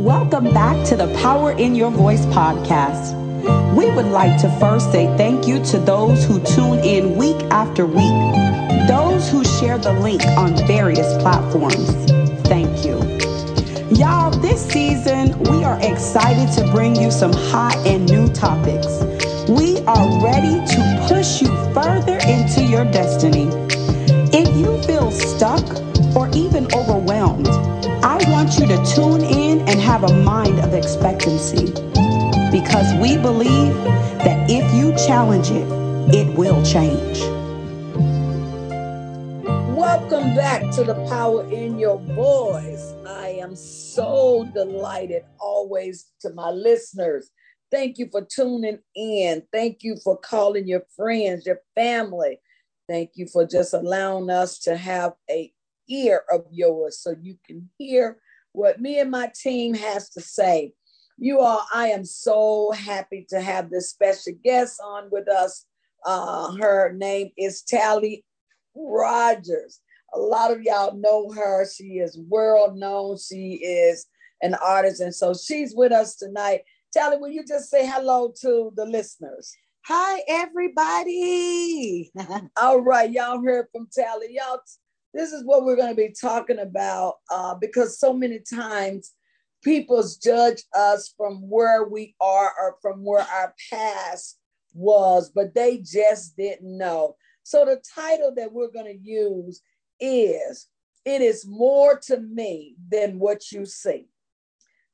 Welcome back to the Power in Your Voice podcast. We would like to first say thank you to those who tune in week after week, those who share the link on various platforms. Thank you. Y'all, this season we are excited to bring you some hot and new topics. We are ready to push you further into your destiny. If you feel stuck or even overwhelmed, want you to tune in and have a mind of expectancy because we believe that if you challenge it, it will change. Welcome back to the Power in Your Voice. I am so delighted always to my listeners. Thank you for tuning in. Thank you for calling your friends, your family. Thank you for just allowing us to have a ear of yours so you can hear what me and my team has to say. You all, I am so happy to have this special guest on with us. Uh, her name is Tally Rogers. A lot of y'all know her. She is world known. She is an artist. And so she's with us tonight. Tally, will you just say hello to the listeners? Hi, everybody. All right, y'all heard from Tally. Y'all, this is what we're going to be talking about uh, because so many times people judge us from where we are or from where our past was, but they just didn't know. So the title that we're going to use is It is More to Me Than What You See.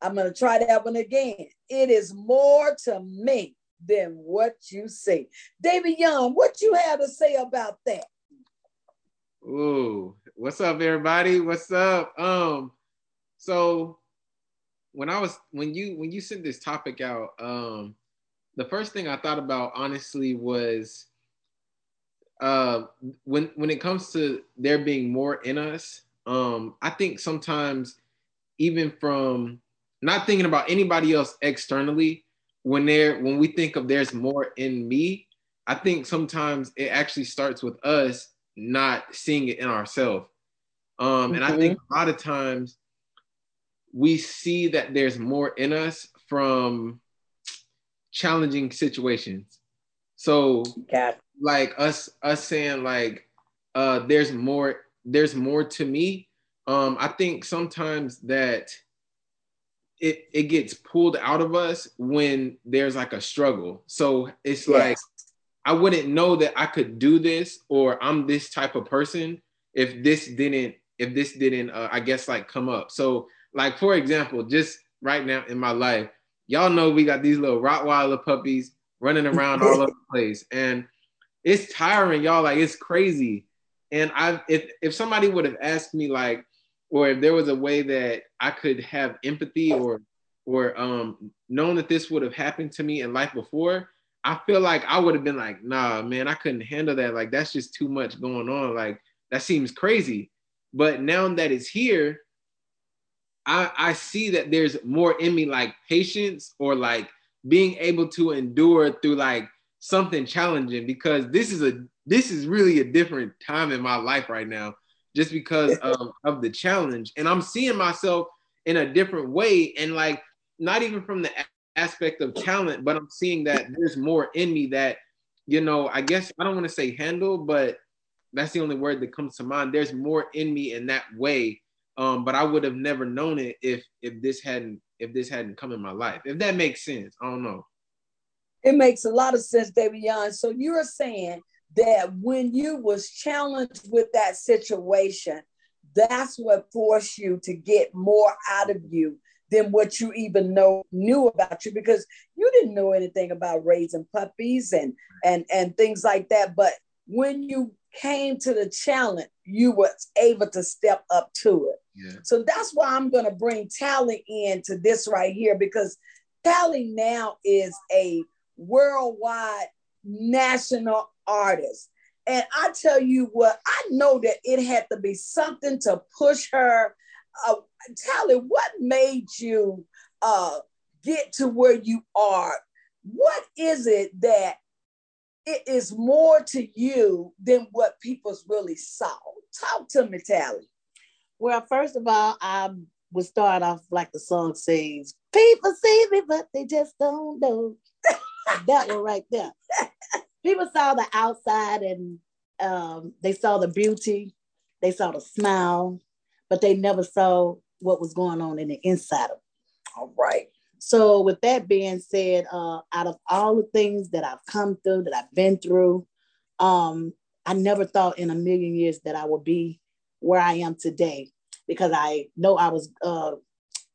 I'm going to try that one again. It is more to me than what you see. David Young, what you have to say about that? Ooh, what's up, everybody? What's up? Um, so when I was when you when you sent this topic out, um, the first thing I thought about honestly was uh when when it comes to there being more in us, um, I think sometimes even from not thinking about anybody else externally, when there when we think of there's more in me, I think sometimes it actually starts with us not seeing it in ourselves. Um, mm-hmm. and I think mm-hmm. a lot of times we see that there's more in us from challenging situations. So like us us saying like uh there's more there's more to me. Um I think sometimes that it it gets pulled out of us when there's like a struggle. So it's yes. like I wouldn't know that I could do this or I'm this type of person if this didn't if this didn't uh, I guess like come up. So like for example, just right now in my life, y'all know we got these little Rottweiler puppies running around all over the place, and it's tiring, y'all. Like it's crazy. And I, if if somebody would have asked me like, or if there was a way that I could have empathy or or um known that this would have happened to me in life before, I feel like I would have been like, nah, man, I couldn't handle that. Like that's just too much going on. Like that seems crazy. But now that it's here, I, I see that there's more in me like patience or like being able to endure through like something challenging because this is a this is really a different time in my life right now just because of, of the challenge and i'm seeing myself in a different way and like not even from the aspect of talent but i'm seeing that there's more in me that you know i guess i don't want to say handle but that's the only word that comes to mind there's more in me in that way um, but I would have never known it if if this hadn't if this hadn't come in my life. If that makes sense, I don't know. It makes a lot of sense, David Young. So you're saying that when you was challenged with that situation, that's what forced you to get more out of you than what you even know knew about you because you didn't know anything about raising puppies and and and things like that. But when you came to the challenge, you was able to step up to it. Yeah. So that's why I'm going to bring Tally into this right here because Tally now is a worldwide national artist. And I tell you what, I know that it had to be something to push her. Uh, Tally, what made you uh, get to where you are? What is it that it is more to you than what people's really saw? Talk to me, Tally. Well, first of all, I'm would start off like the song says, People see me, but they just don't know. that one right there. People saw the outside and um, they saw the beauty, they saw the smile, but they never saw what was going on in the inside of All right. so, with that being said, uh, out of all the things that I've come through, that I've been through, um, I never thought in a million years that I would be where I am today because I know I was uh,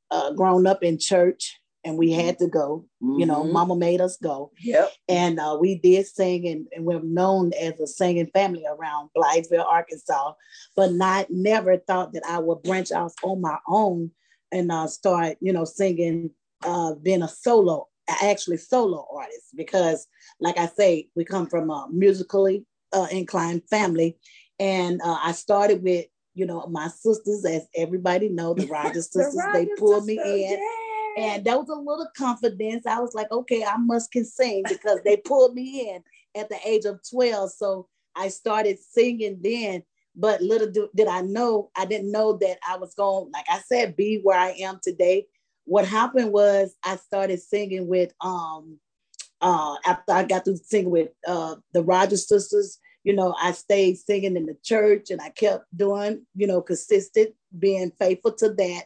uh, grown up in church and we had to go. You know, Mhm. mama made us go. Yep. And uh, we did sing, and, and we're known as a singing family around Blytheville, Arkansas, but not never thought that I would branch out on my own and uh, start, you know, singing, uh, being a solo, actually solo artist, because like I say, we come from a musically uh, inclined family. And uh, I started with, you know, my sisters, as everybody know, the Rogers The sisters, they Rogers pulled me in. yeah. And that was a little confidence. I was like, okay, I must can sing because they pulled me in at the age of 12. So I started singing then. But little do, did I know, I didn't know that I was going, like I said, be where I am today. What happened was I started singing with um uh after I got through singing with uh the Rogers sisters, you know, I stayed singing in the church and I kept doing, you know, consistent, being faithful to that.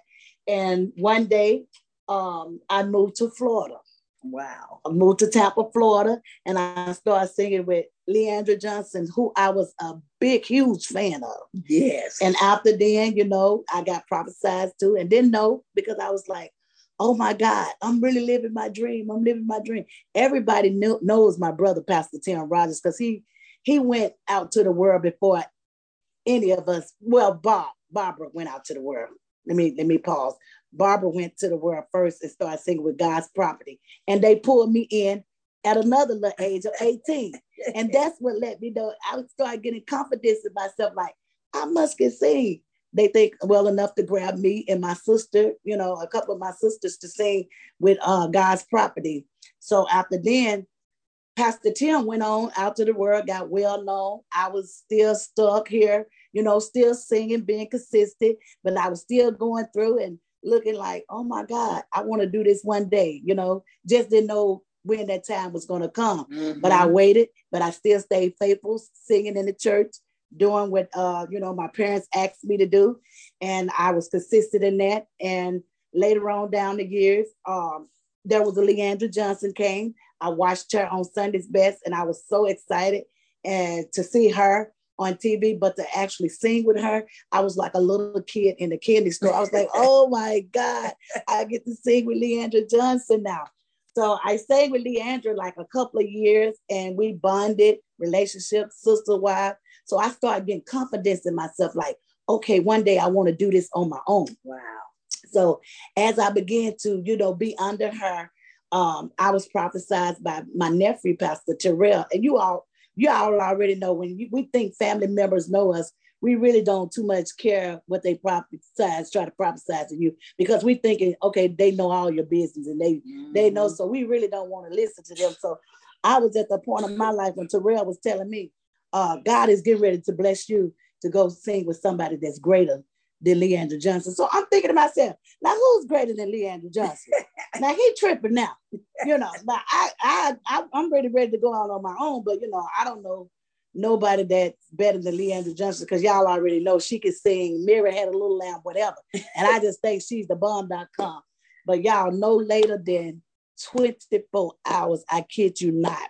And one day um, I moved to Florida. Wow. I moved to Tampa, Florida, and I started singing with Le'Andria Johnson, who I was a big, huge fan of. Yes. And after then, you know, I got prophesied to and didn't know because I was like, oh my God, I'm really living my dream. I'm living my dream. Everybody knew, knows my brother, Pastor Tim Rogers, because he he went out to the world before any of us. Well, Bob, Barbara went out to the world. Let me let me pause. Barbara went to the world first and started singing with God's property. And they pulled me in at another little age of 18. And that's what let me know. I started getting confidence in myself, like, I must get sing. They think well enough to grab me and my sister, you know, a couple of my sisters to sing with uh, God's property. So after then, Pastor Tim went on out to the world, got well known. I was still stuck here, you know, still singing, being consistent, but I was still going through and looking like, oh my God, I want to do this one day, you know, just didn't know when that time was going to come. But I Mhm. waited, but I still stayed faithful, singing in the church, doing what uh, you know, my parents asked me to do. And I was consistent in that. And later on down the years, um, there was a Le'Andria Johnson came. I watched her on Sunday's Best, and I was so excited and to see her on TV, but to actually sing with her, I was like a little kid in the candy store. I was like, oh my God, I get to sing with Le'Andria Johnson now. So I sang with Le'Andria like a couple of years and we bonded, relationship, sister wife. So I started getting confidence in myself, like, okay, one day I want to do this on my own. Wow. So as I began to, you know, be under her, um, I was prophesied by my nephew, Pastor Terrell. And you all, you all already know when you, we think family members know us, we really don't too much care what they prophesize, try to prophesize to you because we thinking, okay, they know all your business and they they know. Mhm. So we really don't want to listen to them. So I was at the point of my life when Terrell was telling me, uh, God is getting ready to bless you to go sing with somebody that's greater than Le'Andria Johnson. So I'm thinking to myself, now who's greater than Le'Andria Johnson? now he tripping now, you know. But I, I, I, I'm ready, ready to go out on my own. But you know, I don't know nobody that's better than Le'Andria Johnson because y'all already know she can sing. Mary had a little lamb, whatever. And I just think she's the bomb.com. But y'all no later than 24 hours, I kid you not.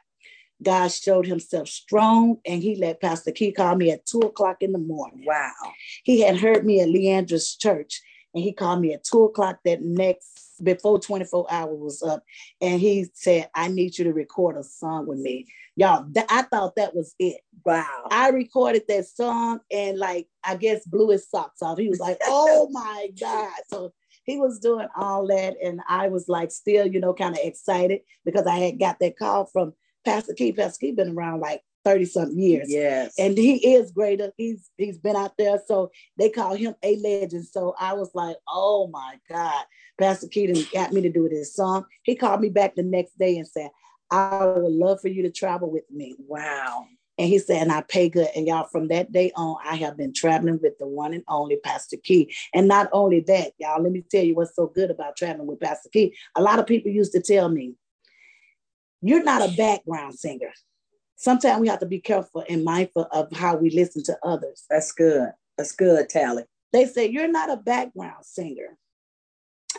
God showed himself strong and he let Pastor Kee call me at two o'clock in the morning. Wow. He had heard me at Le'Andria's church and he called me at two o'clock that next, before 24 hours was up. And he said, I need you to record a song with me. Y'all, that, I thought that was it. Wow. I recorded that song and like I guess blew his socks off. He was like, "Oh my god!" So he was doing all that, and I was like, still, you know, kind of excited because I had got that call from Pastor Kee. Pastor Kee been around like thirty something years, Yes. and he is greater. He's he's been out there, so they call him a legend. So I was like, "Oh my god!" Pastor Keaton got me to do this song. He called me back the next day and said, "I would love for you to travel with me." wow. And he said, and I pay good. And y'all, from that day on, I have been traveling with the one and only Pastor Kee. And not only that, y'all, let me tell you what's so good about traveling with Pastor Kee. A lot of people used to tell me, you're not a background singer. Sometimes we have to be careful and mindful of how we listen to others. That's good. That's good, Tally. They say you're not a background singer.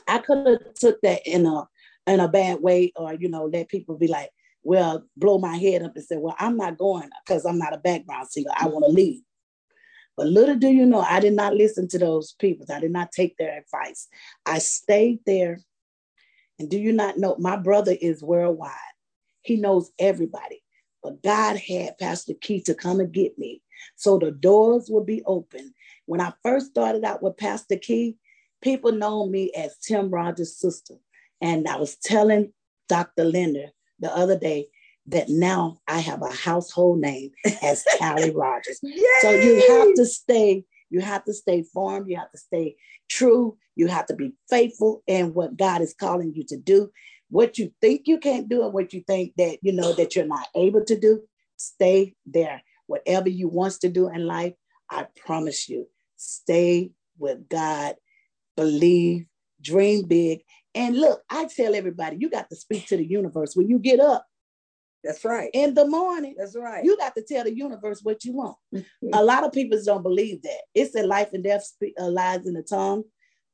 I could have took that in a in a bad way, or you know, let people be like, well, blow my head up and say, well, I'm not going because I'm not a background singer. I want to leave. But little do you know, I did not listen to those people. I did not take their advice. I stayed there. And do you not know, my brother is worldwide. He knows everybody. But God had Pastor Kee to come and get me. So the doors would be open. When I first started out with Pastor Kee, people know me as Tim Rogers' sister. And I was telling Dr. Linder the other day that now I have a household name as Tally Rogers. So you have to stay, you have to stay firm, you have to stay true, you have to be faithful in what God is calling you to do. What you think you can't do and what you think that you know that you're not able to do, stay there. Whatever you wants to do in life, I promise you, stay with God, believe, dream big, and look, I tell everybody, you got to speak to the universe when you get up. That's right. In the morning. That's right. You got to tell the universe what you want. a lot of people don't believe that. It's a life and death uh, lies in the tongue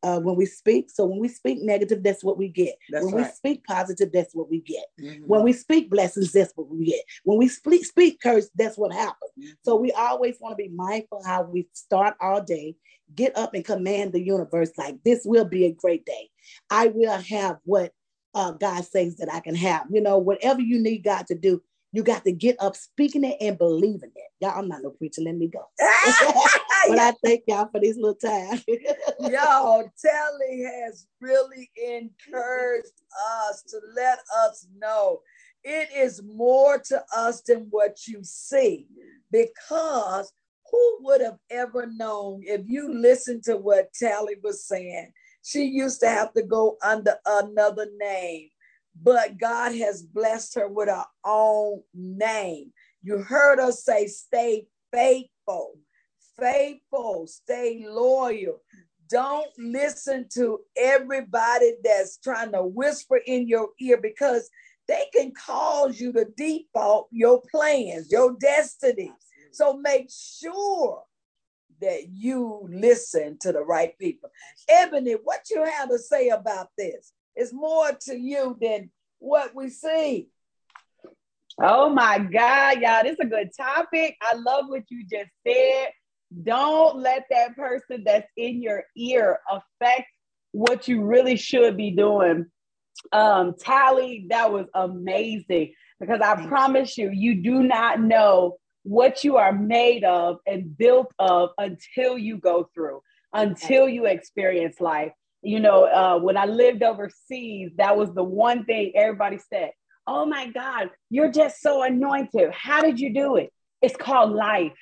uh, when we speak. So when we speak negative, that's what we get. That's when right. we speak positive, that's what we get. Mhm. When we speak blessings, that's what we get. When we speak, speak curse, that's what happens. Mhm. So we always want to be mindful how we start our day, get up and command the universe like this will be a great day. I will have what uh, God says that I can have. You know, whatever you need God to do, you got to get up speaking it and believing it. Y'all, I'm not no preacher. Let me go. but I thank y'all for this little time. Y'all, Telly has really encouraged us to let us know it is more to us than what you see. Because who would have ever known if you listen to what Tally was saying? She used to have to go under another name, but God has blessed her with her own name. You heard her say, stay faithful, faithful, stay loyal. Don't listen to everybody that's trying to whisper in your ear because they can cause you to default your plans, your destiny. So make sure that you listen to the right people. Ebony, what you have to say about this? It's more to you than what we see. Oh my God, y'all, this is a good topic. I love what you just said. Don't let that person that's in your ear affect what you really should be doing. Um, Tally, that was amazing because I promise you, you do not know what you are made of and built of until you go through, until you experience life. You know, uh, when I lived overseas, that was the one thing everybody said Oh my God, you're just so anointed. How did you do it? It's called life.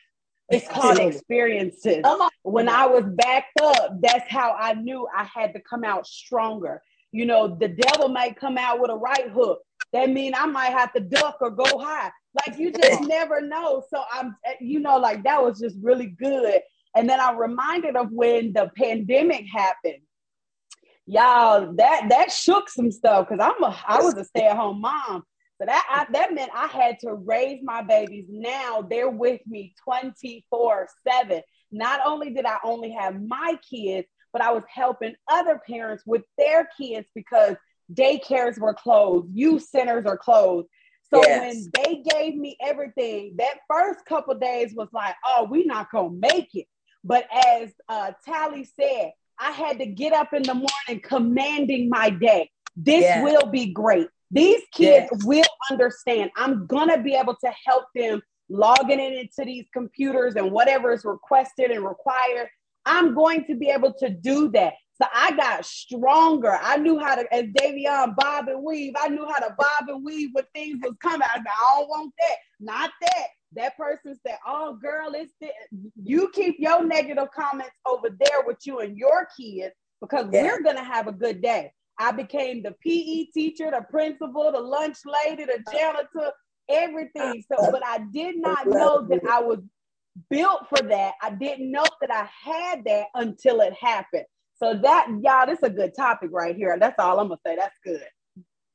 It's called experiences. When I was backed up, that's how I knew I had to come out stronger. You know, the devil might come out with a right hook. That means I might have to duck or go high. Like you just never know. So I'm, eh, you know, like that was just really good. And then I'm reminded of when the pandemic happened y'all that that shook some stuff because i'm a i was a stay-at-home mom so that I, that meant i had to raise my babies now they're with me 24 7 not only did i only have my kids but i was helping other parents with their kids because daycares were closed youth centers are closed so Yes. when they gave me everything that first couple days was like oh we not gonna make it but as uh, tally said I had to get up in the morning commanding my day. This Yes. will be great. These kids Yes. will understand. I'm going to be able to help them logging in into these computers and whatever is requested and required. I'm going to be able to do that. So I got stronger. I knew how to, as Davion, bob and weave. I knew how to bob and weave when things was coming. I, go, I don't want that. Not that. That person said, "Oh, girl, it's the, you keep your negative comments over there with you and your kids because Yeah. we're gonna have a good day." I became the PE teacher, the principal, the lunch lady, the janitor. everything. So, but I did not know that I was built for that. I didn't know that I had that until it happened. So that y'all, this is a good topic right here. That's all I'm gonna say. That's good.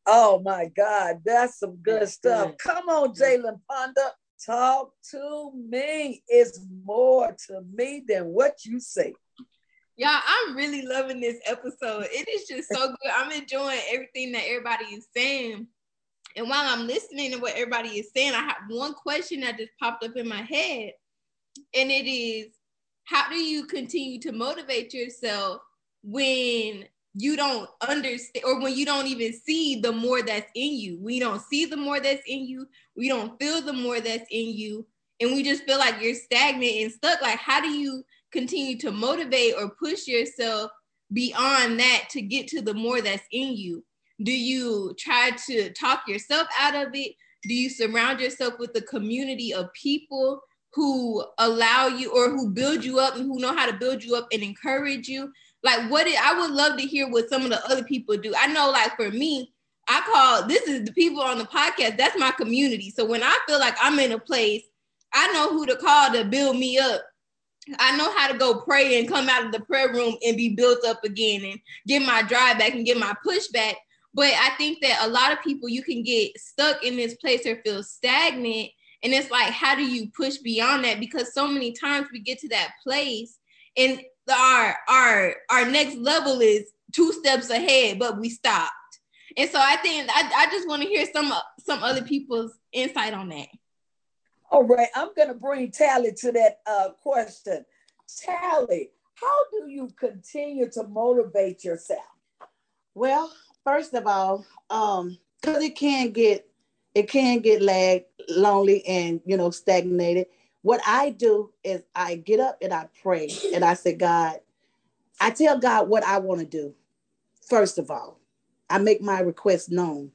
Oh my God, that's some good stuff. Come on, Jalen Ponder. Talk to me. It's more to me than what you say. Y'all, I'm really loving this episode. It is just so good. I'm enjoying everything that everybody is saying. And while I'm listening to what everybody is saying, I have one question that just popped up in my head. And it is how do you continue to motivate yourself when you don't understand or when you don't even see the more that's in you. We don't see the more that's in you. We don't feel the more that's in you. And we just feel like you're stagnant and stuck. Like, how do you continue to motivate or push yourself beyond that to get to the more that's in you? Do you try to talk yourself out of it? Do you surround yourself with a community of people who allow you or who build you up and who know how to build you up and encourage you? Like what it, I would love to hear what some of the other people do. I know like for me, I call this is the people on the podcast, that's my community. So when I feel like I'm in a place, I know who to call to build me up. I know how to go pray and come out of the prayer room and be built up again and get my drive back and get my push back. But I think that a lot of people you can get stuck in this place or feel stagnant. And it's like, how do you push beyond that? Because so many times we get to that place and our our our next level is two steps ahead, but we stopped. And so I think I, I just want to hear some some other people's insight on that. All right, I'm going to bring Tally to that uh, question. Tally, how do you continue to motivate yourself? Well, first of all, um, because it can get it can get lag lonely and you know stagnated what I do is I get up and I pray and I say, God, I tell God what I want to do. First of all, I make my request known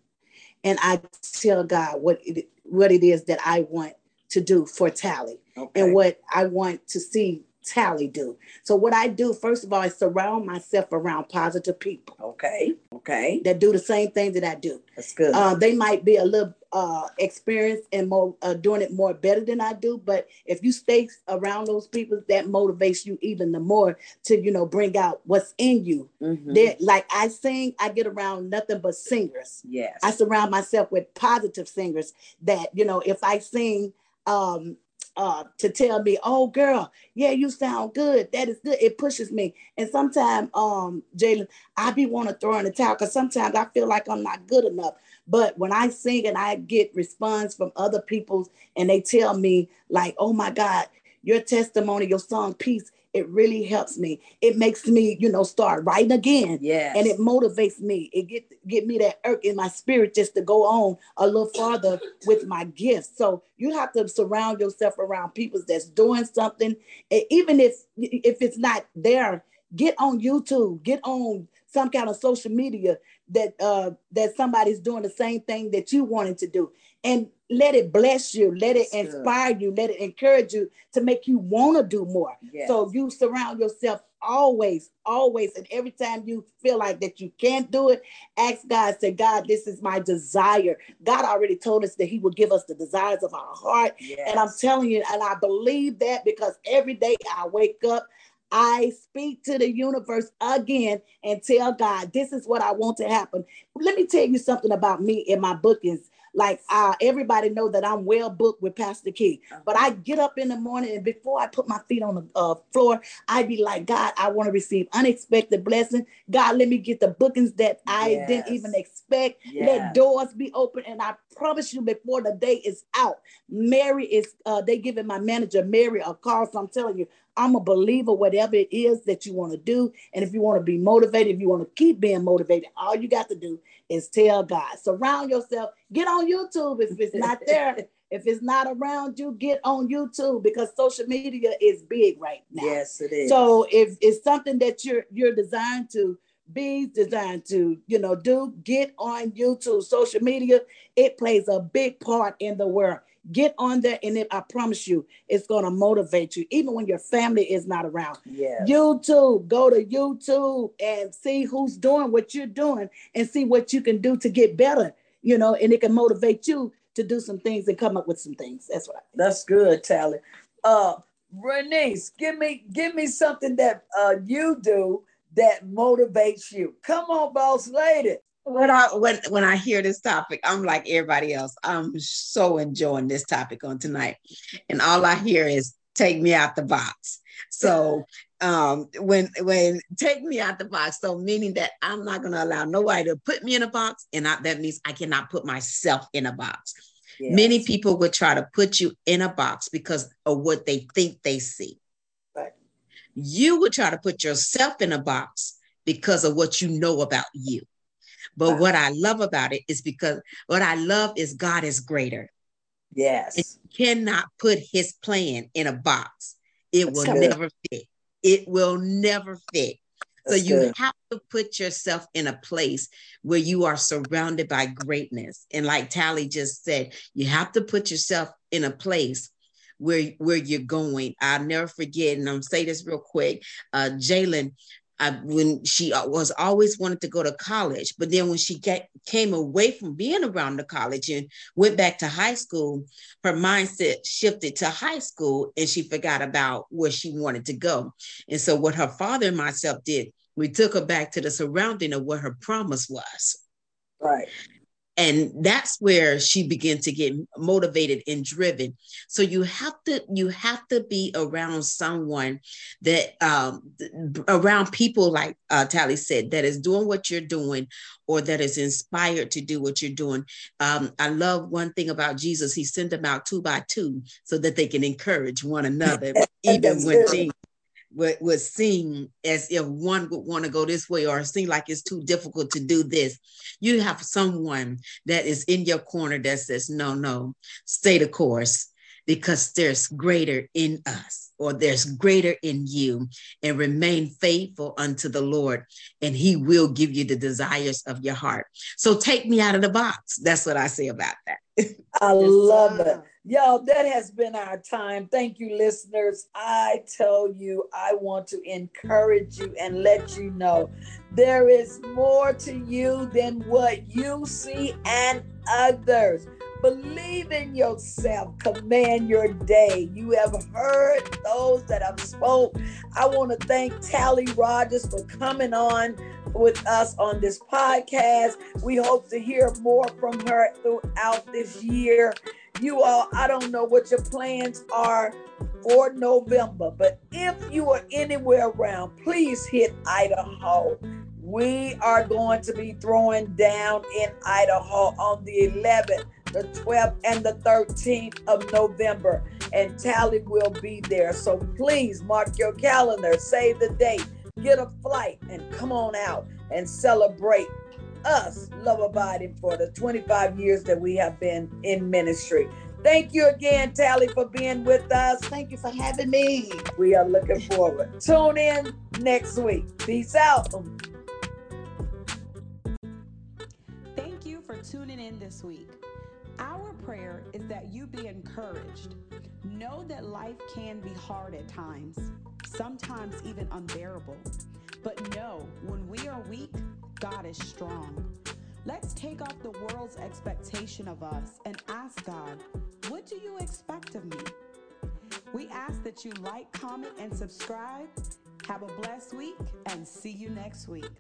and I tell God what it, what it is that I want to do for Tally okay. and what I want to see Tally do. So what I do, first of all, is surround myself around positive people. Okay. Okay. That do the same thing that I do. That's good. Uh, they might be a little uh, experienced and more uh, doing it more better than I do, but if you stay around those people, that motivates you even the more to you know bring out what's in you. Mm-hmm. That like I sing, I get around nothing but singers. Yes. I surround myself with positive singers. That you know, if I sing um uh, to tell me, "Oh, girl, yeah, you sound good. That is good." It pushes me, and sometimes, um, Jalen, I be want to throw in the towel because sometimes I feel like I'm not good enough. But when I sing and I get response from other people, and they tell me like, "Oh my God, your testimony, your song, peace." It really helps me. It makes me, you know, start writing again. Yeah. And it motivates me. It get get me that irk in my spirit just to go on a little farther with my gifts. So you have to surround yourself around people that's doing something. And Even if if it's not there, get on YouTube, get on some kind of social media that uh that somebody's doing the same thing that you wanted to do and let it bless you let it That's inspire good. you let it encourage you to make you want to do more yes. so you surround yourself always always and every time you feel like that you can't do it ask god say god this is my desire god already told us that he will give us the desires of our heart yes. and i'm telling you and i believe that because every day i wake up I speak to the universe again and tell God, this is what I want to happen. Let me tell you something about me in my bookings. Like uh, everybody know that I'm well booked with Pastor Kee, uh-huh. but I get up in the morning and before I put my feet on the uh, floor, I be like, God, I want to receive unexpected blessing. God, let me get the bookings that I yes. didn't even expect. Yes. Let doors be open, and I promise you, before the day is out, Mary is. Uh, they giving my manager Mary a call. So I'm telling you, I'm a believer, whatever it is that you want to do. And if you want to be motivated, if you want to keep being motivated, all you got to do is tell God. Surround yourself. Get on YouTube if it's not there. if it's not around you, get on YouTube because social media is big right now. Yes, it is. So if it's something that you're you're designed to be designed to, you know, do, get on YouTube. Social media, it plays a big part in the world. Get on there, and it, I promise you, it's going to motivate you, even when your family is not around. Yeah. YouTube, go to YouTube and see who's doing what you're doing and see what you can do to get better, you know, and it can motivate you to do some things and come up with some things. That's what I think. That's good, Tally. Uh, Bernice, give me give me something that uh, you do that motivates you. Come on, boss lady. When I when when I hear this topic, I'm like everybody else. I'm so enjoying this topic on tonight, and all I hear is "take me out the box." So um when when take me out the box so meaning that i'm not going to allow nobody to put me in a box and I, that means i cannot put myself in a box yes. many people would try to put you in a box because of what they think they see right. you would try to put yourself in a box because of what you know about you but what i love about it is because what i love is god is greater yes and cannot put his plan in a box it That's will good. never fit it will never fit. So you good. have to put yourself in a place where you are surrounded by greatness. And like Tally just said, you have to put yourself in a place where where you're going. I'll never forget, and I'm say this real quick. Uh, Jalen I, when she uh, was always wanted to go to college, but then when she get, came away from being around the college and went back to high school, her mindset shifted to high school and she forgot about where she wanted to go. And so, what her father and myself did, we took her back to the surrounding of what her promise was. Right and that's where she began to get motivated and driven. So you have to you have to be around someone that um, around people like uh, tally said that is doing what you're doing or that is inspired to do what you're doing. Um, i love one thing about jesus. He sent them out two by two so that they can encourage one another even when things would, would seem as if one would want to go this way or seem like it's too difficult to do this. You have someone that is in your corner that says, no, no, stay the course because there's greater in us or there's greater in you and remain faithful unto the Lord and he will give you the desires of your heart. So take me out of the box. That's what I say about that. I love it. Y'all, that has been our time. Thank you, listeners. I tell you, I want to encourage you and let you know there is more to you than what you see and others. Believe in yourself. Command your day. You have heard those that have spoke. I want to thank Tally Rogers for coming on with us on this podcast. We hope to hear more from her throughout this year. You all, I don't know what your plans are for November, but if you are anywhere around, please hit Idaho. We are going to be throwing down in Idaho on the 11th, the 12th, and the 13th of November, and Tally will be there. So please mark your calendar, save the date, get a flight, and come on out and celebrate us, Love Abiding, for the 25 years that we have been in ministry. Thank you again, Tally, for being with us. Thank you for having me. We are looking forward. Tune in next week. Peace out. Thank you for tuning in this week. Our prayer is that you be encouraged. Know that life can be hard at times, sometimes even unbearable. But know when we are weak, God is strong. Let's take off the world's expectation of us and ask God, what do you expect of me? We ask that you like, comment, and subscribe. Have a blessed week and see you next week.